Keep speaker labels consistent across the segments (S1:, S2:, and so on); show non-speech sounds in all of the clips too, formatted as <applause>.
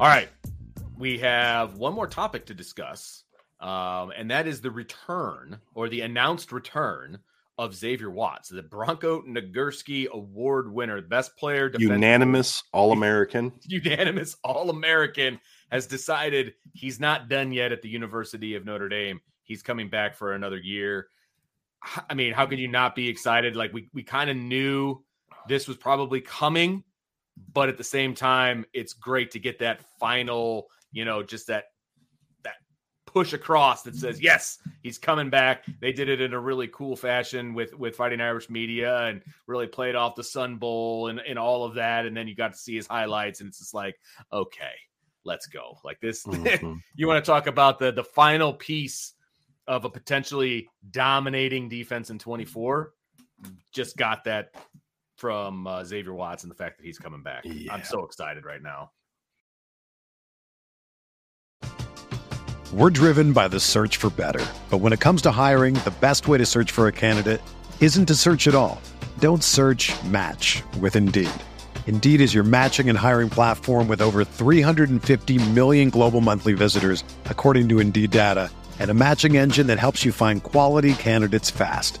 S1: All right. We have one more topic to discuss, um, and that is the return or the announced return of Xavier Watts, the Bronco Nagurski Award winner, best player,
S2: unanimous All American, <laughs>
S1: unanimous All American, has decided he's not done yet at the University of Notre Dame. He's coming back for another year. I mean, how could you not be excited? Like we we kind of knew this was probably coming but at the same time, it's great to get that final, you know, just that that push across that says yes, he's coming back. They did it in a really cool fashion with with Fighting Irish Media and really played off the Sun Bowl and and all of that. And then you got to see his highlights, and it's just like, okay, let's go. Like this, <laughs> mm-hmm. you want to talk about the the final piece of a potentially dominating defense in 24 just got that from uh, Xavier Watts and the fact that he's coming back. Yeah. I'm so excited right now.
S3: We're driven by the search for better. But when it comes to hiring, the best way to search for a candidate isn't to search at all. Don't search match with Indeed. Indeed is your matching and hiring platform with over 350 million global monthly visitors, according to Indeed data, and a matching engine that helps you find quality candidates fast.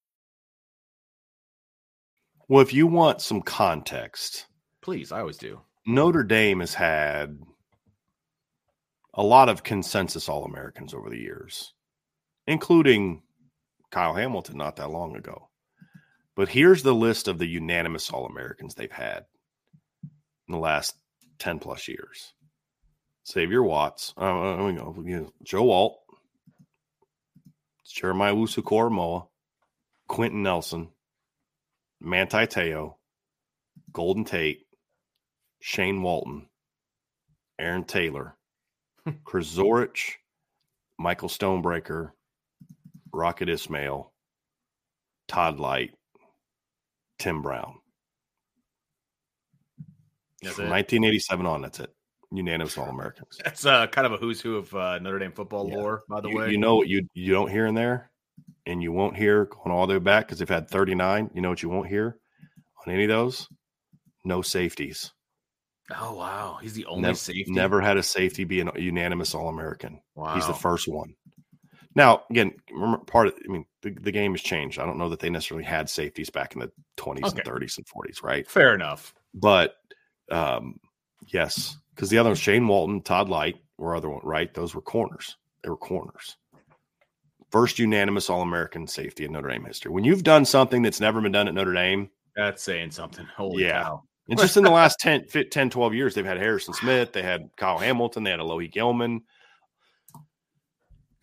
S2: Well, if you want some context,
S1: please, I always do.
S2: Notre Dame has had a lot of consensus All Americans over the years, including Kyle Hamilton not that long ago. But here's the list of the unanimous All Americans they've had in the last 10 plus years Xavier Watts, uh, uh you know, Joe Alt, Jeremiah Owusu-Koramoah, Quenton Nelson, Manti Te'o, Golden Tate, Shane Walton, Aaron Taylor, <laughs> Chris Zorich, Michael Stonebreaker, Rocket Ismail, Todd Lyght, Tim Brown.
S1: That's
S2: From
S1: it.
S2: 1987 on, that's it. Unanimous All Americans. <laughs>
S1: That's uh, kind of a who's who of uh, Notre Dame football
S2: Yeah.
S1: lore, by the
S2: you,
S1: way.
S2: you know what you you don't hear in there, and you won't hear going all the way back because they've had 39. You know what you won't hear on any of those? No safeties.
S1: oh wow, he's the only
S2: Nev-
S1: safety.
S2: Never had a safety be a unanimous All American.
S1: Wow.
S2: He's the first one. Now, again, remember part of I mean, the, the game has changed. I don't know that they necessarily had safeties back in the 20s
S1: Okay.
S2: and 30s and 40s, right?
S1: Fair enough.
S2: But um, yes, because the other ones, Shane Walton, Todd Lyght, were other one, right? Those were corners. They were corners. First unanimous All American safety in Notre Dame history. When you've done something that's never been done at Notre Dame,
S1: That's saying something. <laughs> Holy
S2: Yeah.
S1: cow.
S2: and just in the last 10, 10, 12 years, they've had Harrison Smith, they had Kyle Hamilton, they had Alohi Gilman.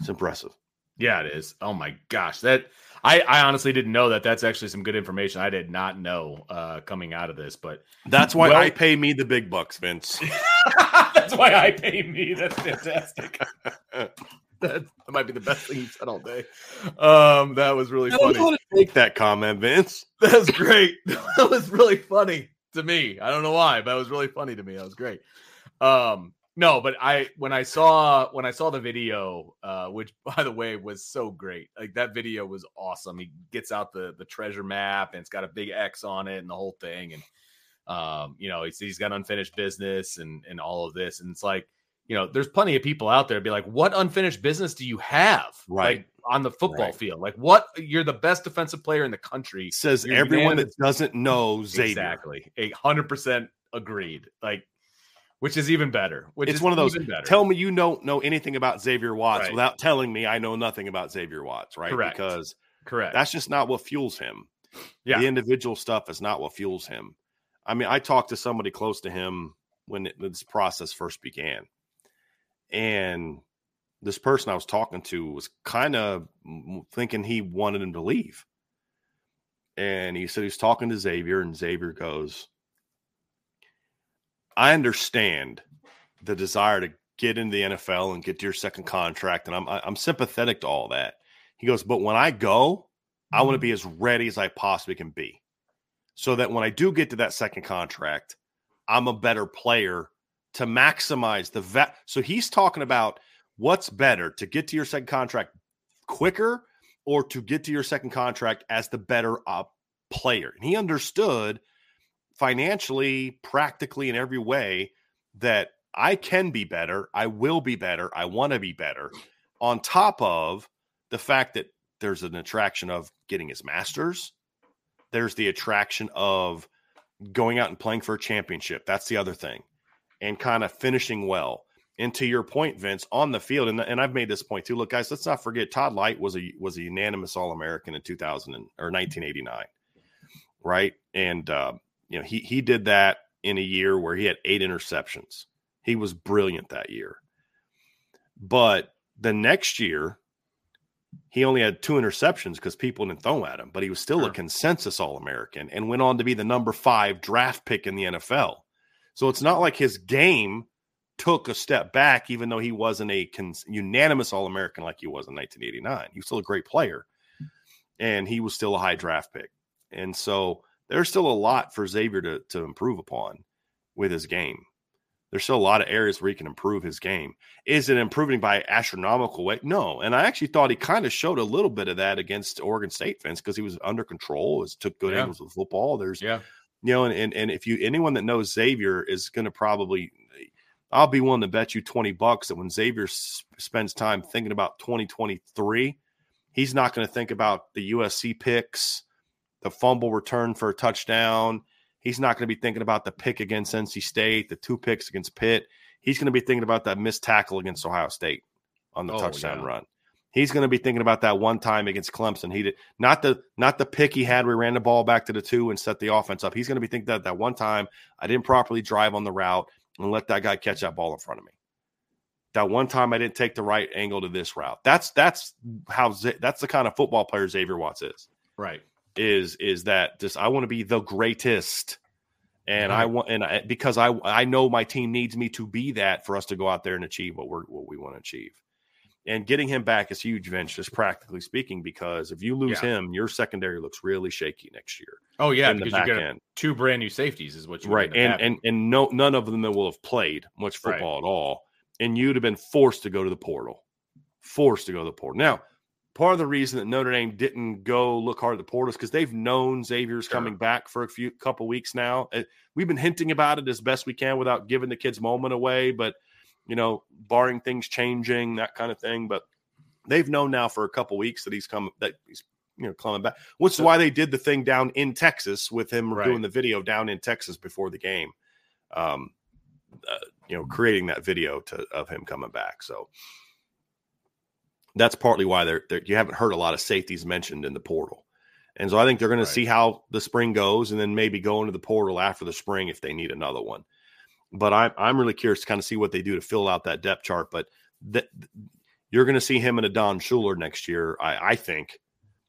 S2: It's impressive.
S1: Yeah, it is. Oh my gosh, that I I honestly didn't know that. That's actually some good information I did not know uh, coming out of this, but
S2: That's why
S1: Well-
S2: I pay me the big bucks, Vince. <laughs>
S1: that's why I pay me. That's fantastic. <laughs> that, <laughs> that might be the best thing you said all day. Um, that was really
S2: I
S1: funny.
S2: take that comment, Vince. <laughs>
S1: That's great. <laughs> that was really funny to me. I don't know why, but it was really funny to me. That was great. Um, no, but I when I saw when I saw the video, uh, which by the way was so great. Like that video was awesome. He gets out the the treasure map and it's got a big X on it and the whole thing. And um, you know, he's he's got unfinished business and and all of this. And it's like, you know, there's plenty of people out there be like, what unfinished business do you have?
S2: Right.
S1: Like, on the football
S2: Right.
S1: field. Like what you're the best defensive player in the country.
S2: Says
S1: You're
S2: everyone that doesn't know Xavier.
S1: Exactly. A hundred percent agreed. Like, which is even better. Which
S2: It's
S1: is
S2: one of those. Tell me you don't know anything about Xavier Watts
S1: Right.
S2: without telling me I know nothing about Xavier Watts, right?
S1: Correct.
S2: Because
S1: correct.
S2: that's just not what fuels him.
S1: Yeah.
S2: The individual stuff is not what fuels him. I mean, I talked to somebody close to him when it, this process first began. And this person I was talking to was kind of thinking he wanted him to leave. And he said he was talking to Xavier, and Xavier goes, I understand the desire to get into the NFL and get to your second contract, and I'm I'm sympathetic to all that. He goes, but when I go, I want to mm-hmm. be as ready as I possibly can be, so that when I do get to that second contract, I'm a better player to maximize the vet. So he's talking about what's better to get to your second contract quicker or to get to your second contract as the better player. And he understood financially, practically, in every way that I can be better. I will be better. I want to be better. On top of the fact that there's an attraction of getting his master's, there's the attraction of going out and playing for a championship. That's the other thing. And kind of finishing well. And to your point, Vince, on the field, and, and I've made this point too. Look, guys, let's not forget Todd Lyght was a was a unanimous All American in 2000 and, or 1989, right? And uh, you know he he did that in a year where he had eight interceptions. He was brilliant that year. But the next year, he only had two interceptions because people didn't throw at him, but he was still
S1: Sure.
S2: a consensus All American and went on to be the number five draft pick in the NFL. So it's not like his game took a step back, even though he wasn't a cons- unanimous All American like he was in 1989. He was still a great player and he was still a high draft pick. And so there's still a lot for Xavier to, to improve upon with his game. There's still a lot of areas where he can improve his game. Is it improving by astronomical way? No. And I actually thought he kind of showed a little bit of that against Oregon State fans because he was under control, was took good
S1: Yeah.
S2: angles with football. There's
S1: yeah.
S2: You know, and, and and if you anyone that knows Xavier is going to probably, I'll be willing to bet you twenty bucks that when Xavier s- spends time thinking about twenty twenty three, he's not going to think about the USC picks, the fumble return for a touchdown. He's not going to be thinking about the pick against NC State, the two picks against Pitt. He's going to be thinking about that missed tackle against Ohio State on the
S1: Oh,
S2: touchdown
S1: yeah.
S2: run. He's going to be thinking about that one time against Clemson. He did not the not the pick he had where he ran the ball back to the two and set the offense up. He's going to be thinking that that one time I didn't properly drive on the route and let that guy catch that ball in front of me. That one time I didn't take the right angle to this route. That's that's how that's the kind of football player Xavier Watts is.
S1: Right.
S2: Is is that just I want to be the greatest, and I want and I, because I I know my team needs me to be that for us to go out there and achieve what we're what we want to achieve and getting him back is huge, Vince, just practically speaking, because if you lose
S1: Yeah.
S2: him, your secondary looks really shaky next year.
S1: Oh yeah, because you
S2: end.
S1: two brand new safeties is what you
S2: right and
S1: having.
S2: and and no none of them will have played much
S1: Right.
S2: football at all and you'd have been forced to go to the portal forced to go to the portal now part of the reason that notre dame didn't go look hard at the portal is because they've known xavier's
S1: Sure.
S2: coming back for a few couple weeks now Uh, we've been hinting about it as best we can without giving the kids moment away but you know barring things changing that kind of thing but they've known now for a couple weeks that he's come that he's you know coming back which is why they did the thing down in texas with him
S1: Right.
S2: doing the video down in texas before the game um uh, you know creating that video to of him coming back so that's partly why they're, they're you haven't heard a lot of safeties mentioned in the portal and so i think they're going
S1: Right.
S2: to see how the spring goes and then maybe go into the portal after the spring if they need another one but I'm I'm really curious to kind of see what they do to fill out that depth chart. But that you're going to see him and Adon Shuler next year, I, I think,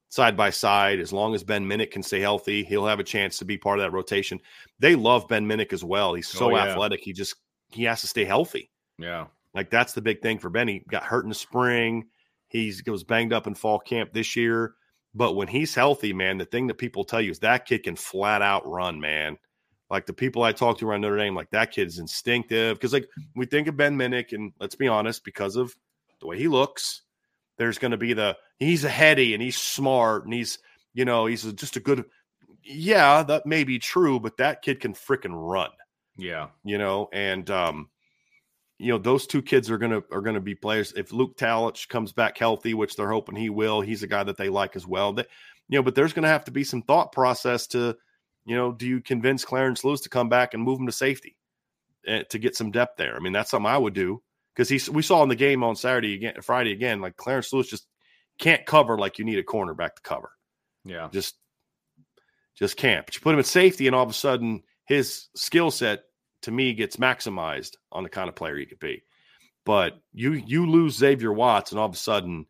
S2: side by side. As long as Ben Minich can stay healthy, he'll have a chance to be part of that rotation. They love Ben Minich as well. He's oh, so
S1: Oh, yeah.
S2: athletic. He just he has to stay healthy.
S1: yeah,
S2: Like that's the big thing for Ben. He got hurt in the spring. He's he was banged up in fall camp this year. But when he's healthy, man, the thing that people tell you is that kid can flat out run, man. Like the people I talk to around Notre Dame, like that kid's instinctive. Because like we think of Ben Minich, and let's be honest, because of the way he looks, there's going to be the he's a heady and he's smart and he's you know he's just a good. Yeah, that may be true, but that kid can freaking run
S1: yeah,
S2: you know, and um, you know those two kids are gonna are gonna be players. If Luke Talich comes back healthy, which they're hoping he will, he's a guy that they like as well. That you know, but there's gonna have to be some thought process to, you know, do you convince Clarence Lewis to come back and move him to safety eh, to get some depth there? I mean, that's something I would do because he's we saw in the game on Saturday again, Friday again, like Clarence Lewis just can't cover like you need a cornerback to cover
S1: yeah,
S2: just just can't. But you put him at safety, and all of a sudden his skill set to me gets maximized on the kind of player he could be. But you you lose Xavier Watts, and all of a sudden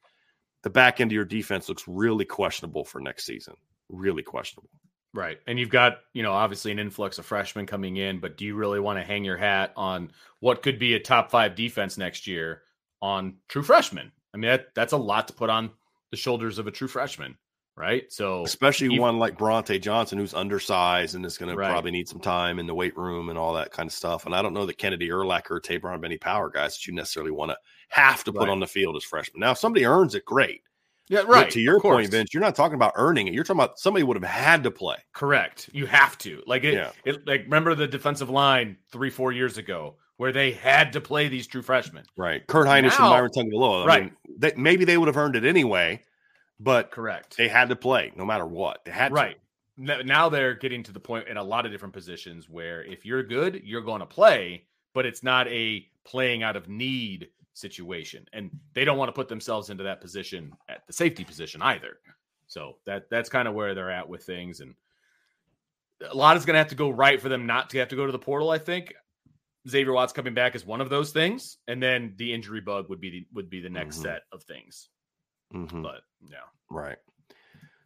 S2: the back end of your defense looks really questionable for next season. Really questionable.
S1: Right. And you've got you know obviously an influx of freshmen coming in, but do you really want to hang your hat on what could be a top five defense next year on true freshmen? I mean that that's a lot to put on the shoulders of a true freshman, right? So
S2: Especially
S1: even-
S2: one like Bronte Johnson, who's undersized and is going
S1: Right.
S2: to probably need some time in the weight room and all that kind of stuff. And I don't know that Kennedy Urlacher or Tabron have any power guys that you necessarily want to have to put
S1: Right.
S2: on the field as freshmen. Now, if somebody earns it, great.
S1: Yeah,
S2: But
S1: right.
S2: to your point, Vince, you're not talking about earning it. You're talking about somebody would have had to play.
S1: Correct. You have to. Like it,
S2: Yeah.
S1: it like remember the defensive line three, four years ago where they had to play these true freshmen.
S2: Right. Kurt Heinrich and
S1: Now-
S2: Myron Tungaloa. I
S1: Right.
S2: mean, they, maybe they would have earned it anyway, but
S1: Correct.
S2: they had to play no matter what. They had
S1: right. N- Now they're getting to the point in a lot of different positions where if you're good, you're going to play, but it's not a playing out of need situation. And they don't want to put themselves into that position at the safety position either. So that that's kind of where they're at with things. And a lot is going to have to go right for them not to have to go to the portal, I think. Xavier Watts coming back is one of those things, and then the injury bug would be the, would be the next
S2: Mhm.
S1: set of things.
S2: Mhm.
S1: But yeah,
S2: Right.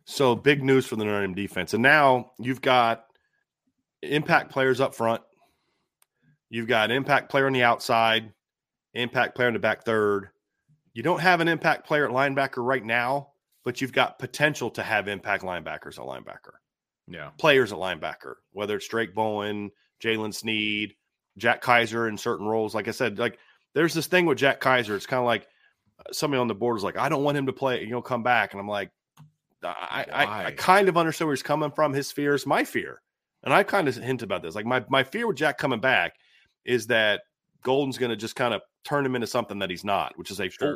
S2: So big news for the Notre Dame defense. And now you've got impact players up front. You've got an impact player on the outside, impact player in the back third. You don't have an impact player at linebacker right now, but you've got potential to have impact linebackers at linebacker.
S1: yeah,
S2: players at linebacker, whether it's Drayk Bowen, Jaylen Sneed, Jack Kiser in certain roles. Like I said, like there's this thing with Jack Kiser. It's kind of like uh, somebody on the board is like, I don't want him to play, you know, come back. And I'm like, I, I, I kind of understand where he's coming from. His fear is my fear. And I kind of hint about this. Like my, my fear with Jack coming back is that Golden's going to just kind of turn him into something that he's not, which is a full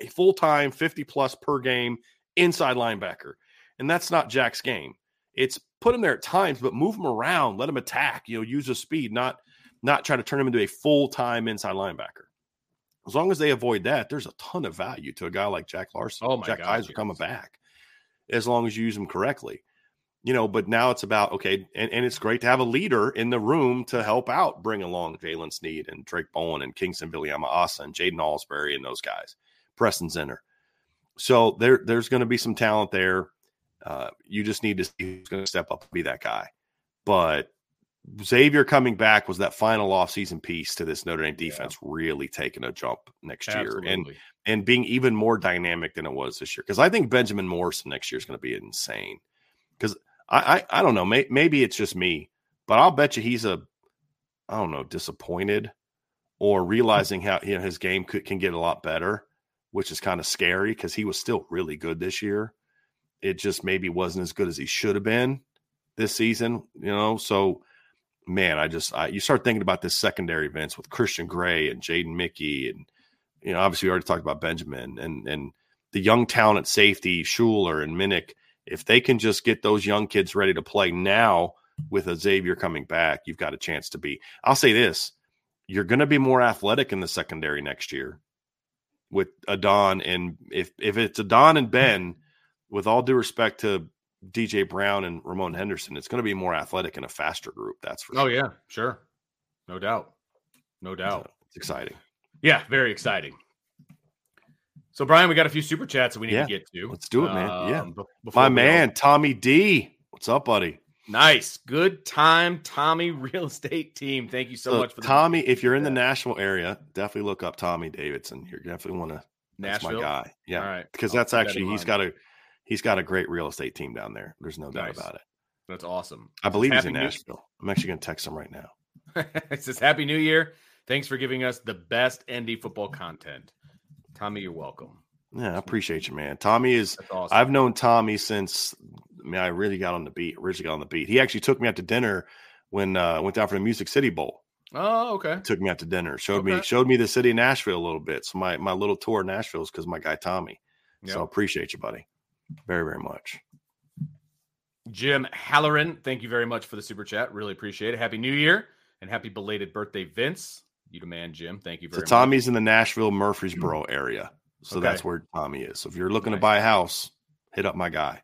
S2: a full time, 50 plus per game inside linebacker. And that's not Jack's game. It's put him there at times, but move him around, let him attack, you know, use his speed, not not try to turn him into a full time inside linebacker. As long as they avoid that, there's a ton of value to a guy like Jack Larson,
S1: Oh my
S2: Jack
S1: God,
S2: Kiser
S1: yes.
S2: coming back, as long as you use him correctly. You know, but now it's about okay, and, and it's great to have a leader in the room to help out, bring along Jaylen Sneed and Drayk Bowen and Kyngstonn Viliamu-Asa and Jaiden Ausberry and those guys, Preston Zinter. So there, there's going to be some talent there. Uh, you just need to see who's going to step up and be that guy. But Xavier coming back was that final offseason piece to this Notre Dame defense yeah. really taking a jump next Absolutely. year and and being even more dynamic than it was this year. Because I think Benjamin Morrison next year is going to be insane. Because I, I, I don't know, may, maybe it's just me, but I'll bet you he's a I don't know disappointed or realizing how you know, his game could, can get a lot better, which is kind of scary because he was still really good this year. It just maybe wasn't as good as he should have been this season, you know. So, man, I just I, you start thinking about this secondary events with Christian Gray and Jaden Mickey, and you know, obviously we already talked about Benjamin and and the young talent safety Shuler and Minich. If they can just get those young kids ready to play now with a Xavier coming back, you've got a chance to be. I'll say this: you're going to be more athletic in the secondary next year with Adon and if if it's Adon and Ben, with all due respect to DJ Brown and Ramon Henderson, it's going to be more athletic and a faster group. That's for
S1: oh, sure. Oh yeah, sure, no doubt, no doubt.
S2: It's exciting.
S1: Yeah, very exciting. So Brian, we got a few super chats that we need
S2: yeah,
S1: to get to.
S2: Let's do it, man. Um, yeah, my man, Tommy D. What's up, buddy?
S1: Nice. Good time, Tommy <laughs> Real Estate Team. Thank you so, so much for
S2: Tommy. If you're in the Nashville area, definitely look up Tommy Davidson. You're definitely want to. That's my guy. Yeah, All right. Because that's actually he's got a he's got a great real estate team down there. There's no doubt about it.
S1: That's awesome.
S2: I believe Happy he's in Nashville. I'm actually going to text him right now. <laughs>
S1: it says Happy New Year. Thanks for giving us the best ND football content. Tommy, you're welcome.
S2: Yeah, I appreciate you, man. Tommy is. Awesome. I've known Tommy since I mean, I really got on the beat. Originally got on the beat. He actually took me out to dinner when uh, went down for the Music City Bowl.
S1: Oh, okay.
S2: Took me out to dinner. Showed okay. me showed me the city of Nashville a little bit. So my my little tour of Nashville is because my guy Tommy. Yep. So appreciate you, buddy, very very much.
S1: Jim Halloran, thank you very much for the super chat. Really appreciate it. Happy New Year and happy belated birthday, Vince. You demand, Jim. Thank you very so
S2: much. Tommy's in the Nashville Murfreesboro <clears throat> area. So okay. that's where Tommy is. So if you're looking nice. to buy a house, hit up my guy.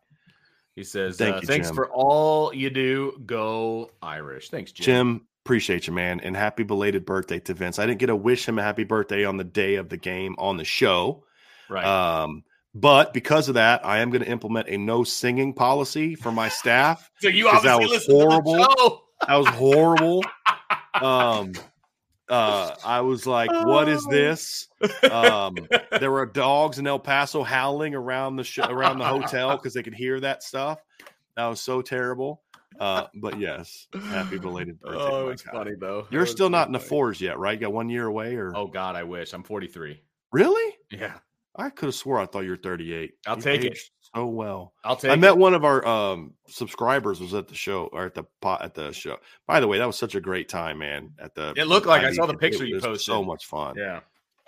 S1: He says, Thank uh, you, "Thanks Jim. for all you do. Go Irish." Thanks, Jim.
S2: Jim, appreciate you, man, and happy belated birthday to Vince. I didn't get to wish him a happy birthday on the day of the game on the show,
S1: right?
S2: Um, but because of that, I am going to implement a no singing policy for my staff. <laughs>
S1: so you obviously that was horrible.
S2: That was horrible. um, uh, I was like, "What is oh. this?" Um, there were <laughs> dogs in El Paso howling around the sh- around the hotel <laughs> because they could hear that stuff. That was so terrible. Uh, but yes, happy belated birthday.
S1: Oh, it's funny though.
S2: You're still not in the fours yet, right? You got one year away, or
S1: oh god, I wish. I'm 43.
S2: Really?
S1: Yeah.
S2: I could have swore I thought you were 38.
S1: I'll you take it
S2: so well.
S1: I'll take.
S2: I met one of our um, subscribers was at the show or at the pot at the show. By the way, that was such a great time, man. At the
S1: it looked like I saw the picture you posted.
S2: So much fun.
S1: Yeah.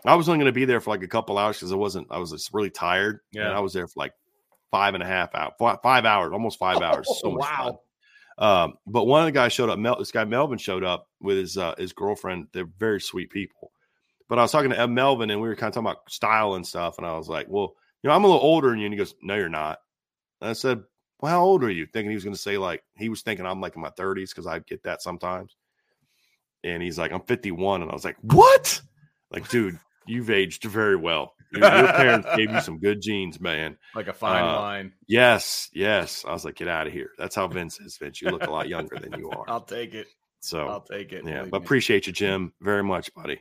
S2: I was only going to be there for like a couple hours because I wasn't. I was just really tired.
S1: Yeah.
S2: I was there for like five and a half hours, five hours, almost five <laughs> hours. So much wow. fun. Um, but one of the guys showed up. Mel, this guy Melvin showed up with his uh, his girlfriend. They're very sweet people. But I was talking to Melvin, and we were kind of talking about style and stuff. And I was like, "Well, you know, I'm a little older than you." And he goes, "No, you're not." And I said, Well, how old are you? Thinking he was going to say, like, he was thinking I'm like in my 30s because I get that sometimes. And he's like, I'm 51. And I was like, What? Like, dude, you've aged very well. Your, your parents <laughs> gave you some good genes, man.
S1: Like a fine uh, wine.
S2: Yes, yes. I was like, Get out of here. That's how Vince is, Vince. You look a lot younger than you <laughs> are.
S1: I'll take it.
S2: So
S1: I'll take it.
S2: Yeah, but me. appreciate you, Jim, very much, buddy.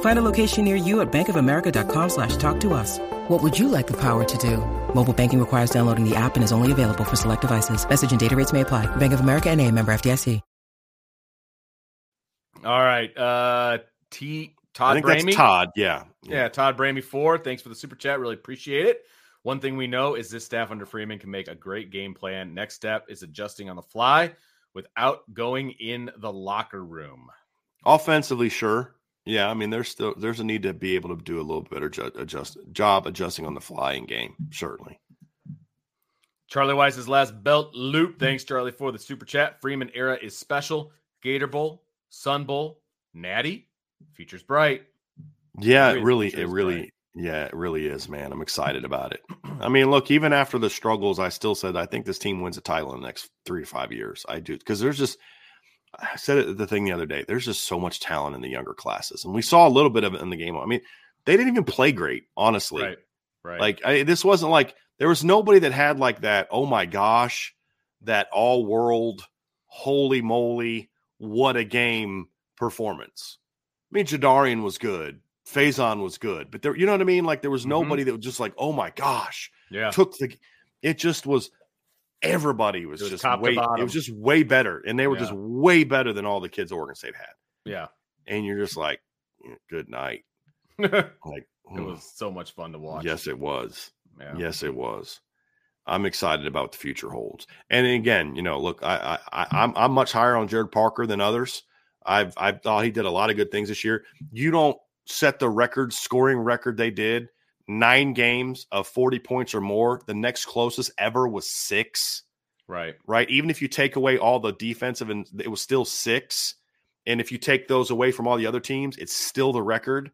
S4: Find a location near you at bankofamerica.com slash talk to us. What would you like the power to do? Mobile banking requires downloading the app and is only available for select devices. Message and data rates may apply. Bank of America and a member FDIC.
S1: All right. Uh, T. Todd
S2: I think
S1: Bramey.
S2: that's Todd. Yeah.
S1: yeah. Yeah. Todd Bramey, four. Thanks for the super chat. Really appreciate it. One thing we know is this staff under Freeman can make a great game plan. Next step is adjusting on the fly without going in the locker room.
S2: Offensively, sure. Yeah, I mean, there's still there's a need to be able to do a little better ju- adjust job adjusting on the fly in game. Certainly.
S1: Charlie Weis's last belt loop. Thanks, Charlie, for the super chat. Freeman era is special. Gator Bowl, Sun Bowl, Natty, features bright.
S2: Yeah, it really, it really, bright. Yeah, it really is, man. I'm excited about it. I mean, look, even after the struggles, I still said I think this team wins a title in the next three to five years. I do because there's just I said it the thing the other day. There's just so much talent in the younger classes, and we saw a little bit of it in the game. I mean, they didn't even play great, honestly.
S1: Right. Right.
S2: Like I, this wasn't like there was nobody that had like that. Oh my gosh, that all world, holy moly, what a game performance. I mean, Jadarian was good. Faison was good, but there, you know what I mean? Like there was
S1: Mhm.
S2: nobody that was just like, oh my gosh,
S1: yeah.
S2: took the. It just was. Everybody was,
S1: was
S2: just way. It was just way better, and they were just way better than all the kids Oregon State had.
S1: Yeah.
S2: And you're just like, good night. <laughs> Like it
S1: was so much fun to watch.
S2: yes, it was.
S1: Yeah.
S2: Yes, it was. I'm excited about the future holds. And again, you know, look, I, I, I I'm I'm much higher on Gerad Parker than others. I've I thought he did a lot of good things this year. You don't set the record scoring record they did nine games of 40 points or more. The next closest ever was six.
S1: Right.
S2: Right. Even if you take away all the defensive and it was still six. And if you take those away from all the other teams, it's still the record.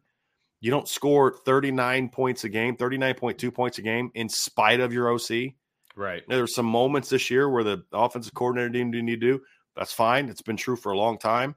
S2: You don't score 39 points a game, 39.2 points a game in spite of your OC.
S1: Right.
S2: There's some moments this year where the offensive coordinator didn't need to do. That's fine. It's been true for a long time.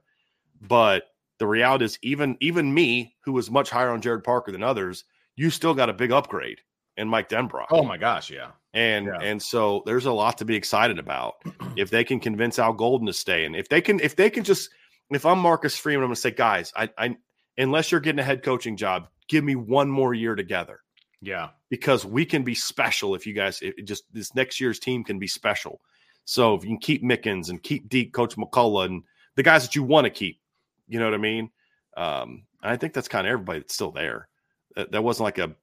S2: But the reality is, even even me, who was much higher on Gerad Parker than others, you still got a big upgrade in Mike Denbrock.
S1: Oh my gosh. Yeah.
S2: and
S1: yeah.
S2: and so there's a lot to be excited about <clears throat> if they can convince Al Golden to stay, and if they can if they can just if I'm Marcus Freeman, I'm going to say, guys, I, I unless you're getting a head coaching job, give me one more year together
S1: Yeah.
S2: because we can be special if you guys it, it just this next year's team can be special. So if you can keep Mickens and keep deep Coach McCullough and the guys that you want to keep, you know what I mean. Um, and I think that's kind of everybody that's still there. That, that wasn't like a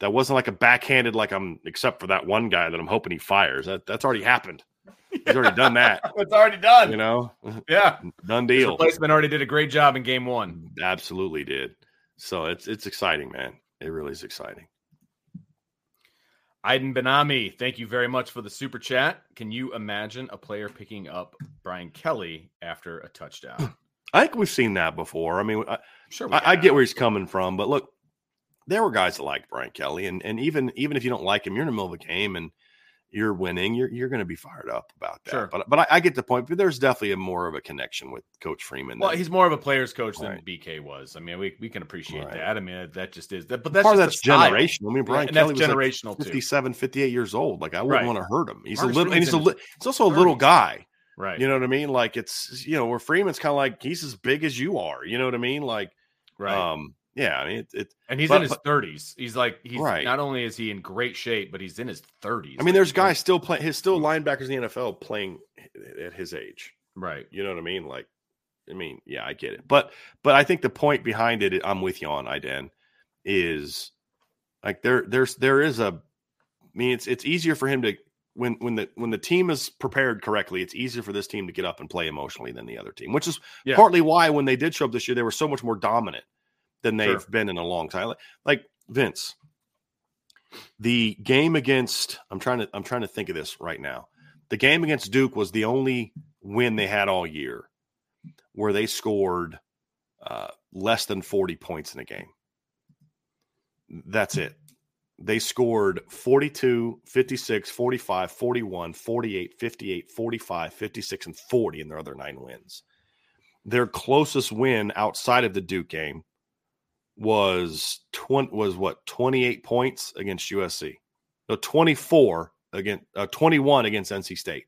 S2: that wasn't like a backhanded like I'm except for that one guy that I'm hoping he fires. That that's already happened. He's already done <laughs> that.
S1: It's already done.
S2: You know, <laughs>
S1: Yeah.
S2: done
S1: His
S2: deal.
S1: replacement already did a great job in game one.
S2: Absolutely did. So it's it's exciting, man. It really is exciting.
S1: Aiden Benami, thank you very much for the super chat. Can you imagine a player picking up Brian Kelly after a touchdown? <clears throat>
S2: I think we've seen that before. I mean, I,
S1: Sure.
S2: I, I get where he's coming from, but look, there were guys that liked Brian Kelly, and and even even if you don't like him, you're in the middle of a game and you're winning, you're you're going to be fired up about that.
S1: Sure.
S2: But but I, I get the point. But there's definitely a more of a connection with Coach Freeman.
S1: Well,
S2: than-
S1: he's more of a player's coach than BK was. I mean, we, we can appreciate
S2: Right.
S1: that. I mean, that just is that. But that's
S2: part of that's generational. I mean, Brian
S1: and
S2: Kelly was like
S1: generational too.
S2: 57, 58 years old. Like I wouldn't
S1: Right.
S2: want to hurt him. He's a little, and he's a li- he's also a little guy.
S1: Right.
S2: You know what I mean? Like it's you know where Freeman's kind of like he's as big as you are. You know what I mean? Like
S1: right.
S2: um yeah. I mean it, it
S1: and he's
S2: but-
S1: in his 30s. He's like he's
S2: Right.
S1: not only is he in great shape, but he's in his 30s.
S2: I mean, there's guys still playing. His still linebackers in the NFL playing at his age.
S1: Right.
S2: You know what I mean? Like, I mean, yeah, I get it. But but I think the point behind it, I'm with you on, Iden, is like there there's there is a. I mean, it's it's easier for him to when when the when the team is prepared correctly, it's easier for this team to get up and play emotionally than the other team, which is
S1: Yeah.
S2: partly why when they did show up this year, they were so much more dominant than they've
S1: Sure.
S2: been in a long time. Like, like Vince, the game against I'm trying to I'm trying to think of this right now. The game against Duke was the only win they had all year where they scored uh, less than 40 points in a game. That's it. They scored 42, 56, 45, 41, 48, 58, 45, 56, and 40 in their other nine wins. Their closest win outside of the Duke game was 20, was what 28 points against USC. No, 24 against uh, 21 against NC State.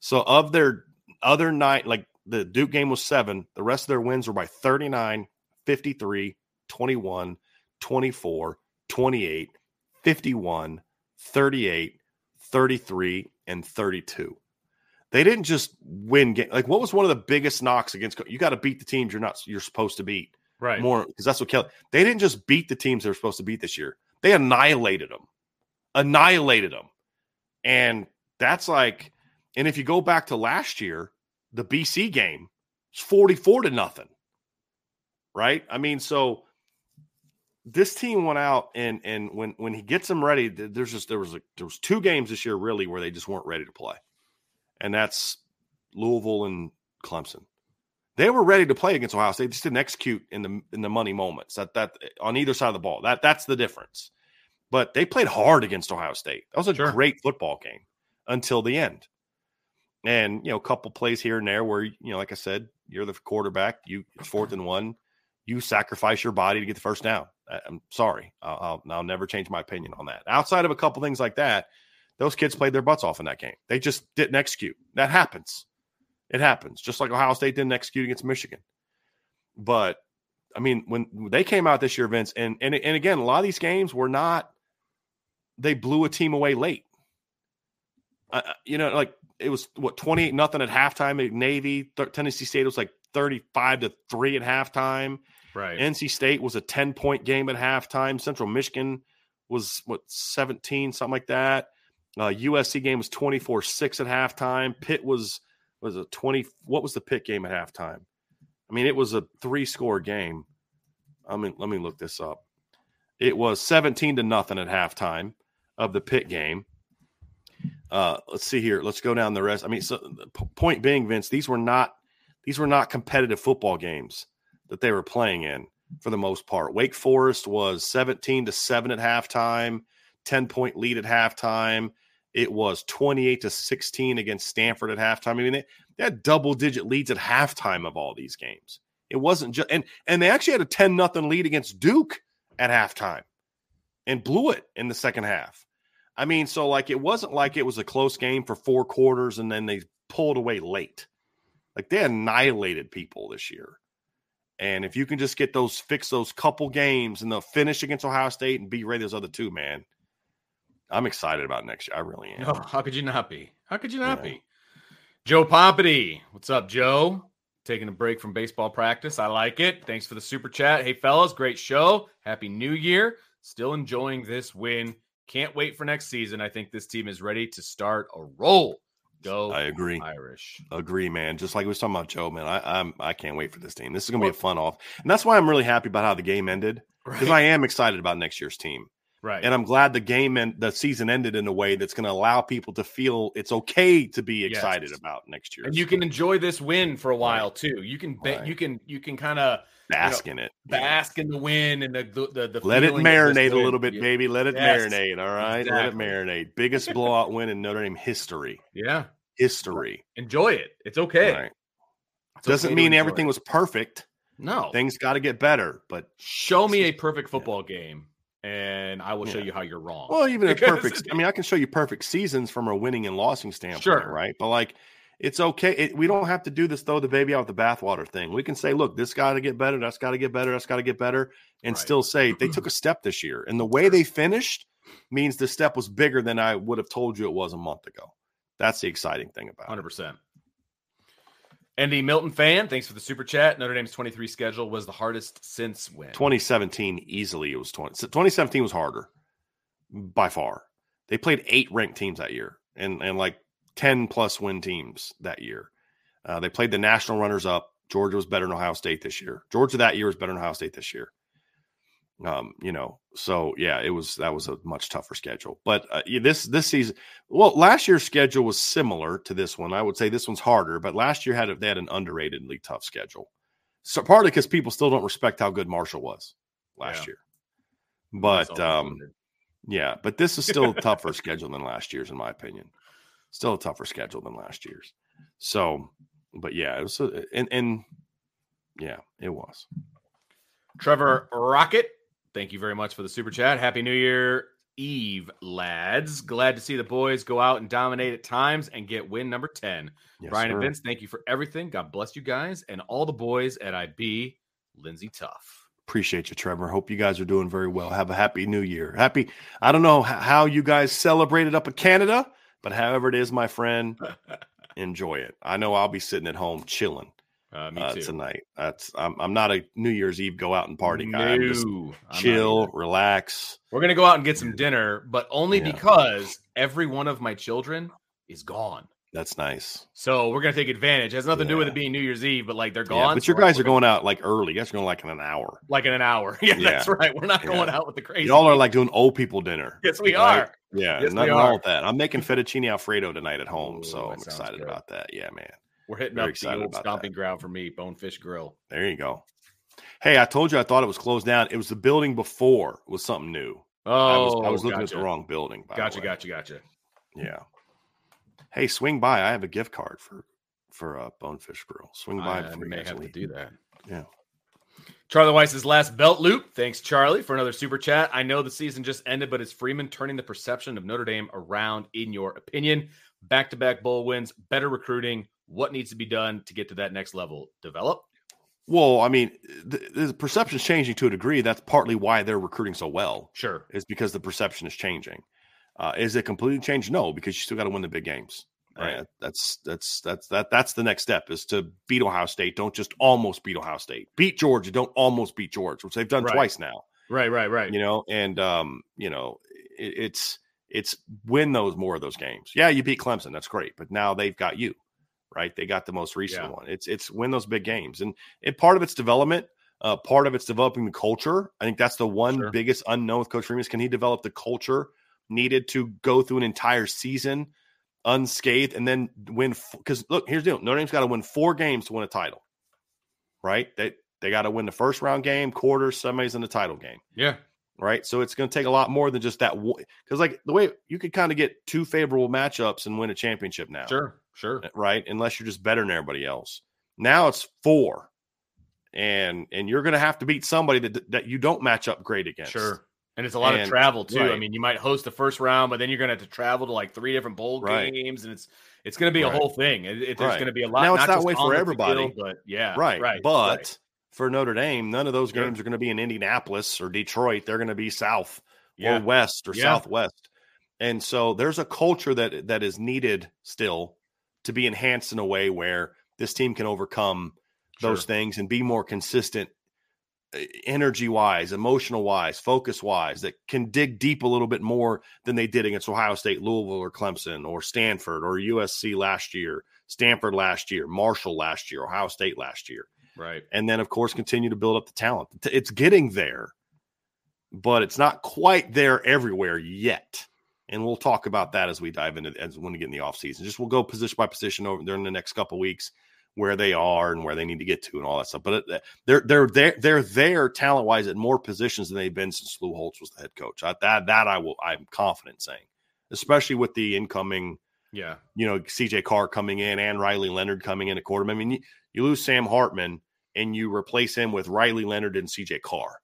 S2: So of their other night like the Duke game was seven, the rest of their wins were by 39, 53, 21, 24, 28, 51, 38, 33, and 32. They didn't just win game. Like what was one of the biggest knocks against you got to beat the teams you're not you're supposed to beat
S1: Right.
S2: more because that's what Kelly. They didn't just beat the teams they were supposed to beat this year. They annihilated them, annihilated them, and that's like. And if you go back to last year, the BC game it's forty four to nothing. Right? I mean, so this team went out and and when when he gets them ready, there's just there was a, there was two games this year really where they just weren't ready to play, and that's Louisville and Clemson. They were ready to play against Ohio State. They just didn't execute in the in the money moments. That that on either side of the ball. That that's the difference. But they played hard against Ohio State. That was a
S1: Sure.
S2: great football game until the end. And you know, a couple plays here and there where you know, like I said, you're the quarterback. You it's fourth and one. You sacrifice your body to get the first down. I- I'm sorry. I'll, I'll, I'll never change my opinion on that. Outside of a couple things like that, those kids played their butts off in that game. They just didn't execute. That happens. It happens. Just like Ohio State didn't execute against Michigan. But I mean, when they came out this year, Vince, and and and again, a lot of these games were not. They blew a team away late. Uh, you know, like it was what twenty eight nothing at halftime at Navy. Th- Tennessee State was like thirty five to three at halftime.
S1: Right.
S2: NC State was a 10 point game at halftime. Central Michigan was what 17, something like that. Uh, USC game was 24 6 at halftime. Pitt was was a 20. What was the Pitt game at halftime? I mean, it was a three score game. I mean, let me look this up. It was 17 to nothing at halftime of the pit game. Uh, let's see here. Let's go down the rest. I mean, so point being, Vince, these were not these were not competitive football games that they were playing in for the most part. Wake Forest was 17 to 7 at halftime, 10 point lead at halftime. It was 28 to 16 against Stanford at halftime. I mean, they, they had double digit leads at halftime of all these games. It wasn't just and and they actually had a 10 nothing lead against Duke at halftime and blew it in the second half. I mean, so like it wasn't like it was a close game for four quarters and then they pulled away late. Like they annihilated people this year. And if you can just get those fix those couple games and they'll finish against Ohio State and be ready those other two, man. I'm excited about next year. I really am.
S1: No, <laughs> how could you not be? How could you not
S2: Yeah.
S1: be? Joe Pompity. What's up, Joe? Taking a break from baseball practice. I like it. Thanks for the super chat. Hey, fellas, great show. Happy New Year. Still enjoying this win. Can't wait for next season. I think this team is ready to start a roll. Go
S2: I agree.
S1: Irish.
S2: Agree, man. Just like we was talking about Joe, man. I, I'm I can't wait for this team. This is gonna be a fun off, and that's why I'm really happy about how the game ended because I am excited about next year's team.
S1: Right.
S2: And I'm glad the game and the season ended in a way that's going to allow people to feel it's okay to be
S1: Yes.
S2: excited about next year.
S1: and you can enjoy this win for a while too. You can bet
S2: Right.
S1: you can you can kind of
S2: bask in it.
S1: bask in the win and the the, the, the
S2: Let it
S1: feeling of this
S2: marinate a little bit,
S1: Yeah.
S2: baby. Let it
S1: Yes.
S2: marinate. All right. Let it marinate. Biggest blowout win in Notre Dame history.
S1: Yeah.
S2: History.
S1: Enjoy it. It's okay.
S2: Right.
S1: It's
S2: Doesn't
S1: okay
S2: mean everything
S1: it.
S2: was perfect.
S1: no.
S2: Things got to get better. But
S1: Show me a perfect football game, and I will show you how you're wrong.
S2: well, even a <laughs> perfect. I mean, I can show you perfect seasons from a winning and losing standpoint,
S1: Sure.
S2: right? But like, it's okay. It, we don't have to do this throw the baby out with the bathwater thing. We can say, look, this got to get better. That's got to get better. That's got to get better, and
S1: Right.
S2: still say they <clears throat> took a step this year. And the way they finished means the step was bigger than I would have told you it was a month ago. That's the exciting thing about it.
S1: Hundred percent. Andy Milton fan, thanks for the super chat. Notre Dame's 23 schedule was the hardest since when?
S2: 2017 easily it was 20 2017 was harder by far. They played eight ranked teams that year and and like 10 plus win teams that year. Uh, they played the national runners up. Georgia was better than ohio state this year. Georgia that year was better than ohio state this year um you know so yeah it was that was a much tougher schedule but uh, this this season well last year's schedule was similar to this one i would say this one's harder but last year had a, they had an underratedly tough schedule so partly because people still don't respect how good Marshall was last
S1: Yeah.
S2: year. But um, yeah, but this is still a <laughs> tougher schedule than last year's, in my opinion. Still a tougher schedule than last year's. So, but yeah, it was, a, and and yeah, it was.
S1: Trevor Rocket, thank you very much for the super chat. Happy New Year Eve, lads. Glad to see the boys go out and dominate at times and get win number 10.
S2: Yes,
S1: Brian and. Vince, thank you for everything. God bless you guys and all the boys at IB. Lindsay Tough.
S2: Appreciate you, Trevor. Hope you guys are doing very well. Have a happy New Year. Happy. I don't know how you guys celebrated up in Canada, but however it is, my friend, <laughs> enjoy it. I know I'll be sitting at home chilling.
S1: Uh, me
S2: uh,
S1: too.
S2: tonight. That's I'm, I'm not a New Year's Eve go out and party guy. I'm just
S1: No, I'm
S2: chill, relax.
S1: We're gonna go out and get some dinner, but only
S2: Yeah.
S1: because every one of my children is gone.
S2: That's nice.
S1: So we're gonna take advantage. It has nothing to do with it being New Year's Eve, but like they're
S2: Yeah,
S1: gone.
S2: but your
S1: we're-
S2: guys
S1: we're
S2: going out like early. You guys are going like in an hour.
S1: like in an hour. Yeah, <laughs>
S2: Yeah.
S1: that's right. We're not going
S2: Yeah.
S1: out with the crazy.
S2: Y'all are like doing old people dinner.
S1: yes, we
S2: right?
S1: are.
S2: Yeah,
S1: Yes,
S2: nothing
S1: are.
S2: wrong with that. I'm making fettuccine alfredo tonight at home,
S1: Ooh,
S2: so I'm excited
S1: good.
S2: about that. Yeah, man.
S1: We're hitting
S2: Very
S1: up the old stomping ground for me, Bonefish Grill.
S2: There you go. Hey, I told you I thought it was closed down. It was the building before was something new.
S1: Oh,
S2: I was, I was looking
S1: gotcha.
S2: at the wrong building.
S1: Gotcha, gotcha, gotcha.
S2: Yeah. Hey, swing by. I have a gift card for for uh, Bonefish Grill. Swing by
S1: I
S2: you
S1: may have to do that.
S2: Yeah.
S1: Charlie Weis's last belt loop. Thanks, Charlie, for another super chat. I know the season just ended, but is Freeman turning the perception of Notre Dame around, in your opinion? Back to back bowl wins, better recruiting. What needs to be done to get to that next level? Develop?
S2: Well, I mean, the, the is changing to a degree. That's partly why they're recruiting so well.
S1: Sure.
S2: Is because the perception is changing. Uh, is it completely changed? No, because you still got to win the big games.
S1: Right.
S2: That's that's that's that that's the next step is to beat Ohio State. Don't just almost beat Ohio State. Beat Georgia. Don't almost beat Georgia, which they've done
S1: Right.
S2: twice now.
S1: Right, right, right.
S2: You know, and um, you know, it, it's it's win those more of those games. Yeah, you beat Clemson. That's great, but now they've got you, right? They got the most recent
S1: Yeah.
S2: one. It's it's win those big games, and and part of it's development. Uh, part of it's developing the culture. I think that's the one
S1: Sure.
S2: biggest unknown with Coach is can he develop the culture needed to go through an entire season unscathed and then win? Because look, here's the deal: Notre Dame's got to win four games to win a title, right? They they got to win the first round game, quarters, semis, and the title game
S1: Yeah.
S2: Right? So it's going to take a lot more than just that. Because like the way you could kind of get two favorable matchups and win a championship now,
S1: Sure, sure.
S2: Eh, right? Unless you're just better than everybody else. Now it's four, and and you're going to have to beat somebody that that you don't match up great against.
S1: Sure. And it's a lot of travel too. I mean, you might host the first round, but then you're going to have to travel to like three different bowl
S2: Right.
S1: games, and it's it's going to be a whole thing. It, it- there's going to be a lot.
S2: Now, it's
S1: not
S2: that
S1: just
S2: way for everybody.
S1: field, but yeah,
S2: right,
S1: right.
S2: But
S1: right.
S2: For Notre Dame, none of those
S1: Sure.
S2: games are going to be in Indianapolis or Detroit. They're going to be South
S1: yeah,
S2: or West or
S1: Yeah.
S2: Southwest. And so there's a culture that that is needed still to be enhanced in a way where this team can overcome those things and be more consistent eh, energy wise, emotional wise, focus wise, that can dig deep a little bit more than they did against Ohio State, Louisville, or Clemson, or Stanford, or USC last year, Stanford last year, Marshall last year, Ohio State last year
S1: right.
S2: and then of course continue to build up the talent. It's getting there, but it's not quite there everywhere yet. And we'll talk about that as we dive into as when we get in the offseason. Just we'll go position by position over during the next couple weeks where they are and where they need to get to and all that stuff. But they're they're they're they're there talent wise at more positions than they've been since Lou Holtz was the head coach. I, that that I will I'm confident saying, especially with the incoming
S1: Yeah,
S2: you know, CJ Carr coming in and Riley Leonard coming in at quarterback. I mean, you, you lose Sam Hartman and you replace him with Riley Leonard and CJ Carr,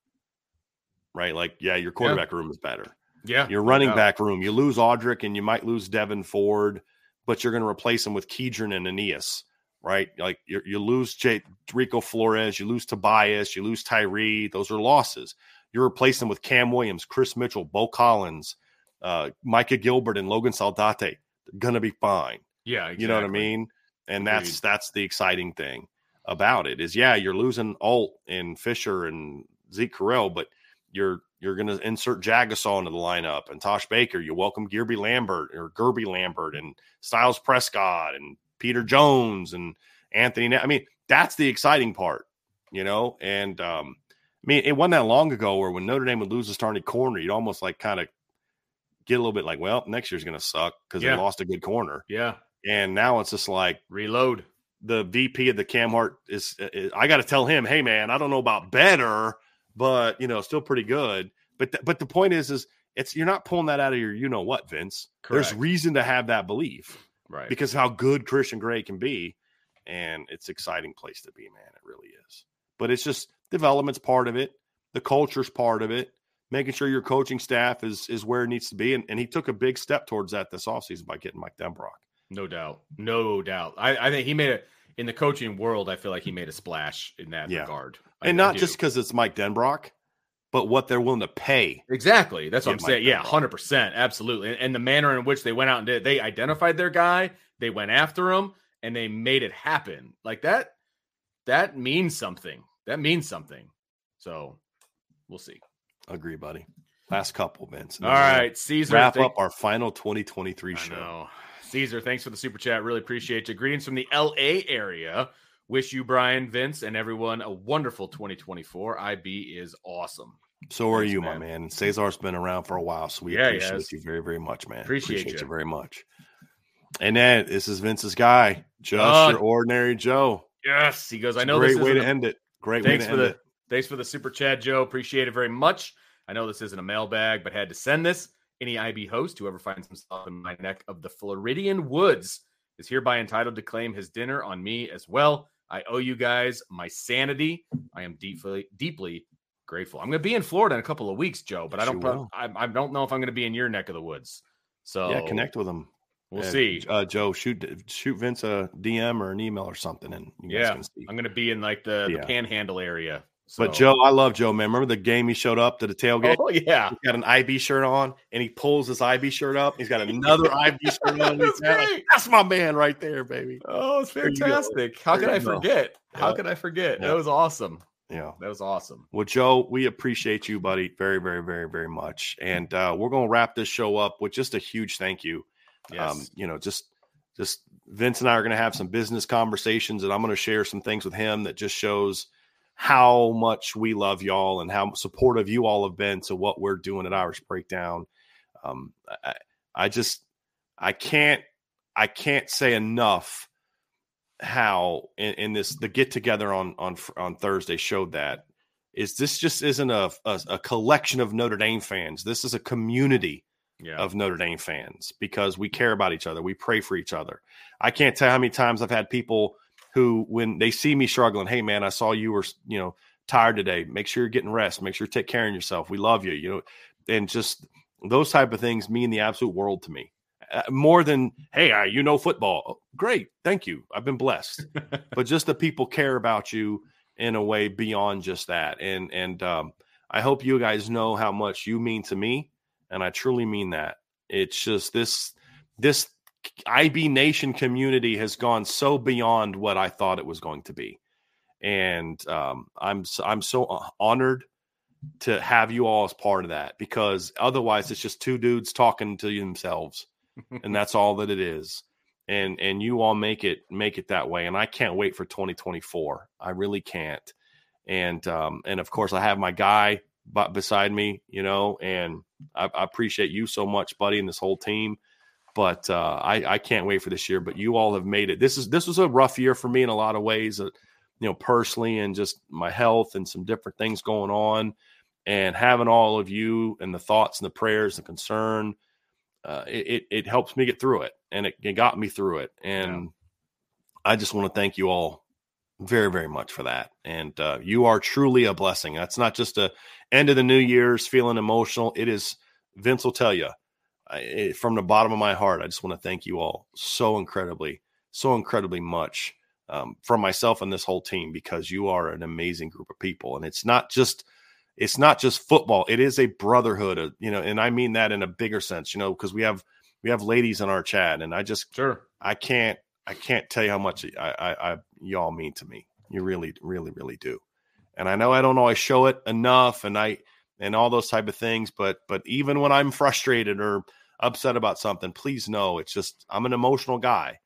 S2: right? Like, yeah, your quarterback room is better.
S1: yeah.
S2: Your running
S1: doubt.
S2: back room, you lose Audric and you might lose Devyn Ford, but you're going to replace him with Kedren and Aneyas, right? Like, you you lose J- Rico Flores, you lose Tobias, you lose Tyree. Those are losses. You're replacing with Cam Williams, Kris Mitchell, Beaux Collins, uh, Micah Gilbert, and Logan Saldate. They're going to be fine.
S1: Yeah,
S2: You know what I mean? And
S1: Agreed.
S2: that's that's the exciting thing about it is yeah, you're losing Alt and Fisher and Zeke Correll, but you're you're gonna insert Jagusah into the lineup and Tosh Baker. You welcome Guerby Lambert or Guerby Lambert and Styles Prescott and Peter Jones and Anthony. I mean, that's the exciting part, you know. And um, I mean, it wasn't that long ago where when Notre Dame would lose a starting corner, you'd almost like kind of get a little bit like, well, next year's going to suck because
S1: Yeah.
S2: they lost a good corner.
S1: Yeah,
S2: And now it's just like
S1: reload.
S2: The VP of the Cam Hart is, is I got to tell him, hey man, I don't know about better, but you know, still pretty good. But th- but the point is, is it's you're not pulling that out of your you know what, Vince. There's reason to have that belief
S1: Right.
S2: because how good Christian Gray can be, and it's exciting place to be, man. It really is. But it's just development's part of it, the culture's part of it, making sure your coaching staff is is where it needs to be, and, and he took a big step towards that this offseason by getting Mike Denbrock.
S1: No doubt. No doubt. I, I think he made a in the coaching world, I feel like he made a splash in that
S2: Yeah.
S1: regard. I-
S2: And not just because it's Mike Denbrock, but what they're willing to pay
S1: Exactly. That's what I'm saying. Yeah, hundred percent, absolutely. And, and the manner in which they went out and did, they identified their guy, they went after him, and they made it happen. Like that. That means something. That means something. So we'll see.
S2: Agree, buddy. Last couple, Vince. All right,
S1: All
S2: then we'll
S1: right, Caesar.
S2: Wrap
S1: thank-
S2: up our final 2023
S1: I
S2: show.
S1: Caesar, thanks for the super chat. Really appreciate you. Greetings from the LA area. Wish you, Brian, Vince, and everyone a wonderful 2024. IB is awesome.
S2: So are
S1: Thanks,
S2: you, my
S1: man.
S2: man. Cesar's been around for a while, so we
S1: Yeah,
S2: appreciate you very, very much, man.
S1: Appreciate
S2: you
S1: you.
S2: very much. And then this is Vince's guy, just
S1: Uh,
S2: your ordinary Joe.
S1: Yes, he goes. I
S2: It's
S1: know
S2: great way to
S1: a-
S2: end it. Great
S1: Thanks for the
S2: it.
S1: thanks for the super chat, Joe. Appreciate it very much. I know this isn't a mailbag, but had to send this. Any IB host, whoever finds himself in my neck of the Floridian woods, is hereby entitled to claim his dinner on me as well. I owe you guys my sanity. I am deeply, deeply grateful. I'm going to be in Florida in a couple of weeks, Joe, but I don't, pro- I, I don't know if I'm going to be in your neck of the woods. So
S2: Yeah, connect with him.
S1: We'll
S2: Uh,
S1: see.
S2: Uh, Joe, shoot shoot Vince a DM or an email or something, and you guys
S1: Yeah,
S2: can see.
S1: I'm going to be in like the,
S2: Yeah.
S1: the Panhandle area.
S2: But Joe, I love Joe, man. Remember the game he showed up to the tailgate?
S1: oh yeah,
S2: He's got an IB shirt on, and he pulls his IB shirt up. He's got another <laughs> IB shirt on.
S1: That's
S2: He's. That's my man right there, baby.
S1: Oh, it's
S2: There you go.
S1: fantastic. How could I forget? How
S2: Yeah.
S1: could I forget?
S2: Yeah.
S1: That was awesome.
S2: Yeah.
S1: That was awesome.
S2: Well, Joe, we appreciate you, buddy, very, very, very, very much. And uh, we're going to wrap this show up with just a huge thank you.
S1: Yes.
S2: Um, you know, just just Vince and I are going to have some business conversations, and I'm going to share some things with him that just shows how much we love y'all and how supportive you all have been to what we're doing at Irish Breakdown. Um, I, I just I can't I can't say enough how in, in this the get together on on on Thursday showed that is this just isn't a, a a collection of Notre Dame fans. This is a community
S1: yeah.
S2: of Notre Dame fans because we care about each other. We pray for each other. I can't tell how many times I've had people who, when they see me struggling, hey man, I saw you were, you know, tired today. Make sure you're getting rest. Make sure you take care of yourself. We love you. You know, and just those type of things mean the absolute world to me. Uh, more than hey, I, you know football. Oh, Great, thank you. I've been blessed. <laughs> but just the people care about you in a way beyond just that. And and um, I hope you guys know how much you mean to me and I truly mean that. It's just this this IB Nation community has gone so beyond what I thought it was going to be, and um, I'm I'm so honored to have you all as part of that because otherwise it's just two dudes talking to themselves, and <laughs> that's all that it is. And and you all make it make it that way, and I can't wait for 2024. I really can't. And um, and of course I have my guy b- beside me, you know, and I, I appreciate you so much, buddy, and this whole team. But uh, I, I can't wait for this year. But you all have made it. This is this was a rough year for me in a lot of ways, uh, you know, personally and just my health and some different things going on. And having all of you and the thoughts and the prayers and concern, uh, it, it it helps me get through it, and it, it got me through it. And I just want to thank you all very very much for that and uh, you are truly a blessing that's not just a end of the new year's feeling emotional it is vince will tell you I, from the bottom of my heart i just want to thank you all so incredibly so incredibly much um, from myself and this whole team because you are an amazing group of people and it's not just it's not just football it is a brotherhood of, you know and i mean that in a bigger sense you know because we have we have ladies in our chat and i just
S1: Sure.
S2: I can't I can't tell you how much I, I, I y'all mean to me. You really, really, really do. And I know I don't always show it enough and I and all those type of things, but but even when I'm frustrated or upset about something, please know it's just I'm an emotional guy.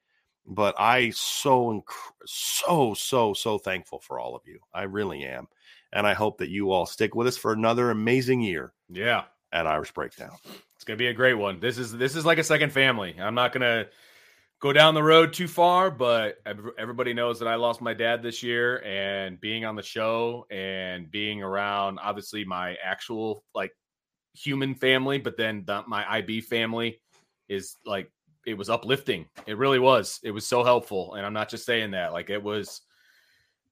S2: But I so so so so thankful for all of you. I really am. And I hope that you all stick with us for another amazing year
S1: Yeah.
S2: at Irish Breakdown.
S1: It's gonna be a great one. This is this is like a second family. I'm not gonna go down the road too far, but everybody knows that I lost my dad this year, and being on the show and being around obviously my actual like human family, but then the, my IB family is like it was uplifting. It really was. It was so helpful, and I'm not just saying that. Like it was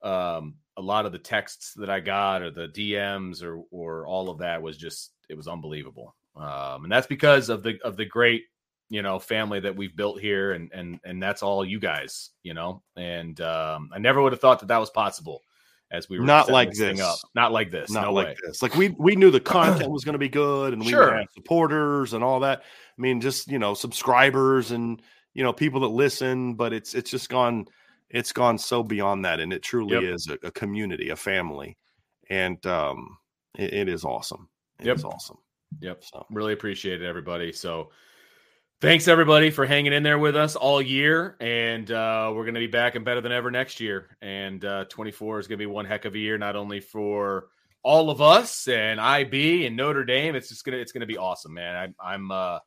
S1: um a lot of the texts that I got or the DMs or or all of that was just it was unbelievable. Um and that's because of the of the great, you know, family that we've built here and and and that's all you guys, you know. And um I never would have thought that that was possible as we were
S2: Not like
S1: thing
S2: this.
S1: up. Not like this.
S2: not
S1: no
S2: like
S1: way.
S2: this. Like we we knew the <clears throat> content was going to be good, and we
S1: Sure.
S2: have supporters and all that. I mean, just you know, subscribers and you know people that listen. But it's it's just gone. It's gone so beyond that, and it truly
S1: Yep.
S2: is a, a community, a family, and um, it, it is awesome. It is
S1: Yep.
S2: awesome.
S1: Yep.
S2: So
S1: really appreciate it everybody so thanks everybody for hanging in there with us all year and uh, we're going to be back and better than ever next year and uh, 24 is going to be one heck of a year not only for all of us and ib and notre dame it's just going to it's to be awesome man I, i'm uh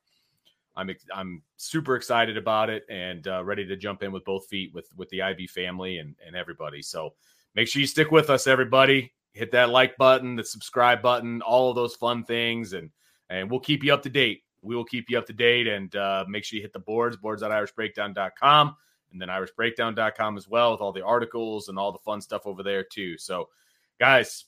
S1: I'm I'm super excited about it and uh, ready to jump in with both feet with with the IB family and and everybody. So make sure you stick with us, everybody. Hit that like button, the subscribe button, all of those fun things, and and we'll keep you up to date. We will keep you up to date and uh, make sure you hit the boards, boards.irishbreakdown.com, and then irishbreakdown.com as well with all the articles and all the fun stuff over there too. So, guys,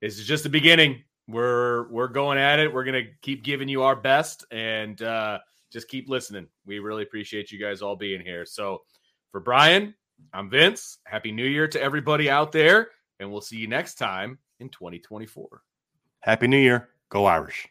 S1: this is just the beginning. We're we're going at it. We're gonna keep giving you our best and uh, just keep listening. We really appreciate you guys all being here. So, for Brian, I'm Vince. Happy New Year to everybody out there, and we'll see you next time in 2024.
S2: Happy New Year. Go Irish.